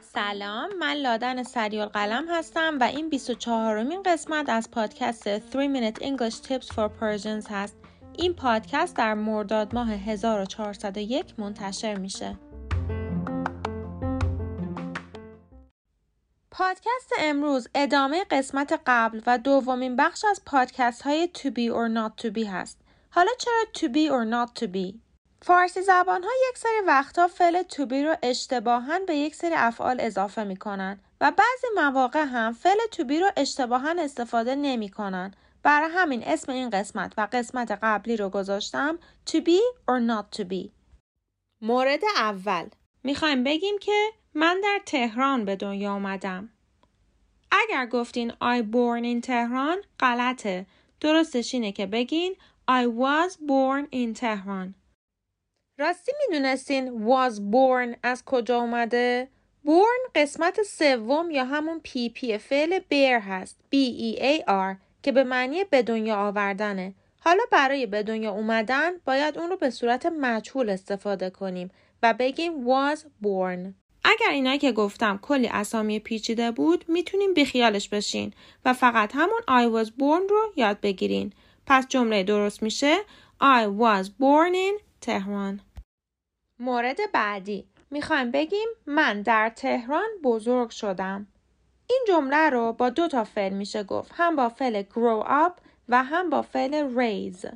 سلام من لادن سریال قلم هستم و این 24 مین قسمت از پادکست 3 Minute English Tips for Persians هست. این پادکست در مرداد ماه 1401 منتشر میشه. پادکست امروز ادامه قسمت قبل و دومین بخش از پادکست های to be or not to be هست. حالا چرا to be or not to be فارسی زبان ها یک سری وقتها فعل to be رو اشتباها به یک سری افعال اضافه می‌کنن و بعضی مواقع هم فعل to be رو اشتباها استفاده نمی‌کنن. برای همین اسم این قسمت و قسمت قبلی رو گذاشتم to be or not to be. مورد اول می‌خوایم بگیم که من در تهران به دنیا آمدم. اگر گفتین I born in تهران غلطه. درستش اینه که بگین I was born in تهران. راستی می‌دونستین was born از کجا اومده؟ born قسمت سوم یا همون پی پی فعل bear هست B E A R که به معنی به دنیا آوردنه. حالا برای به دنیا اومدن باید اون رو به صورت مجهول استفاده کنیم و بگیم was born. اگر اینایی که گفتم کلی اسامی پیچیده بود می‌تونیم بیخیالش بشین و فقط همون I was born رو یاد بگیرین. پس جمله درست میشه I was born in تهران. مورد بعدی می‌خوایم بگیم من در تهران بزرگ شدم. این جمله رو با دو تا فعل میشه گفت. هم با فعل grow up و هم با فعل raise.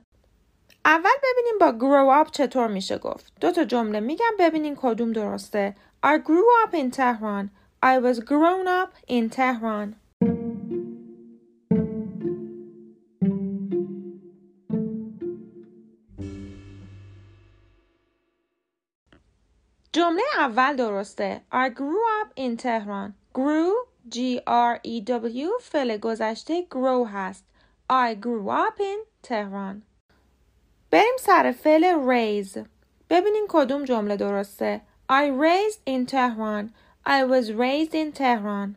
اول ببینیم با grow up چطور میشه گفت. دو تا جمله میگم ببینیم کدوم درسته. I grew up in Tehran. I was grown up in Tehran. جمله اول درسته. I grew up in Tehran. Grew G R E W فعل گذشته grow هست. I grew up in Tehran. بریم سر فعل raise. ببینیم کدوم جمله درسته. I raised in Tehran. I was raised in Tehran.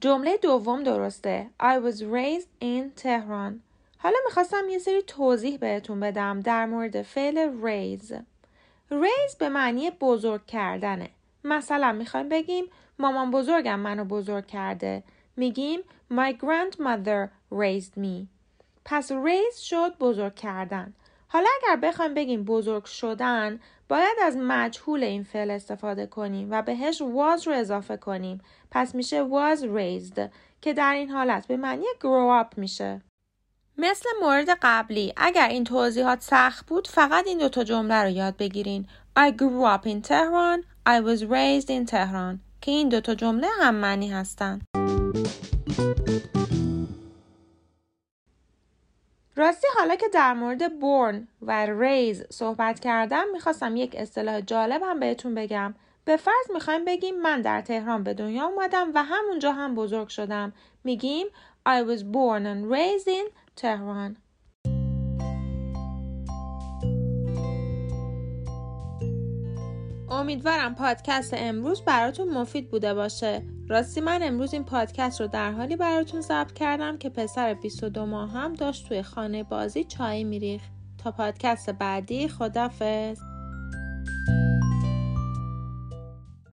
جمله دوم درسته. I was raised in Tehran. حالا می‌خواستم یه سری توضیح بهتون بدم در مورد فعل raise. raise به معنی بزرگ کردنه. مثلا می‌خوایم بگیم مامان بزرگم منو بزرگ کرده. میگیم My grandmother raised me. پس raise شد بزرگ کردن. حالا اگر بخوایم بگیم بزرگ شدن باید از مجهول این فعل استفاده کنیم و بهش was رو اضافه کنیم. پس میشه was raised که در این حالت به معنی grow up میشه. مثل مورد قبلی اگر این توضیحات سخت بود فقط این دوتا جمله رو یاد بگیرین. I grew up in Tehran I was raised in Tehran که این دوتا جمله هم معنی هستن. راستی حالا که در مورد born و raise صحبت کردم می‌خواستم یک اصطلاح جالب هم بهتون بگم. به فرض می‌خوایم بگیم من در تهران به دنیا اومدم و همونجا هم بزرگ شدم. میگیم I was born and raised in تهران امیدوارم پادکست امروز براتون مفید بوده باشه. راستی من امروز این پادکست رو در حالی براتون ضبط کردم که پسر 22 ماه هم داشت توی خانه بازی چای میریخ تا پادکست بعدی خدافز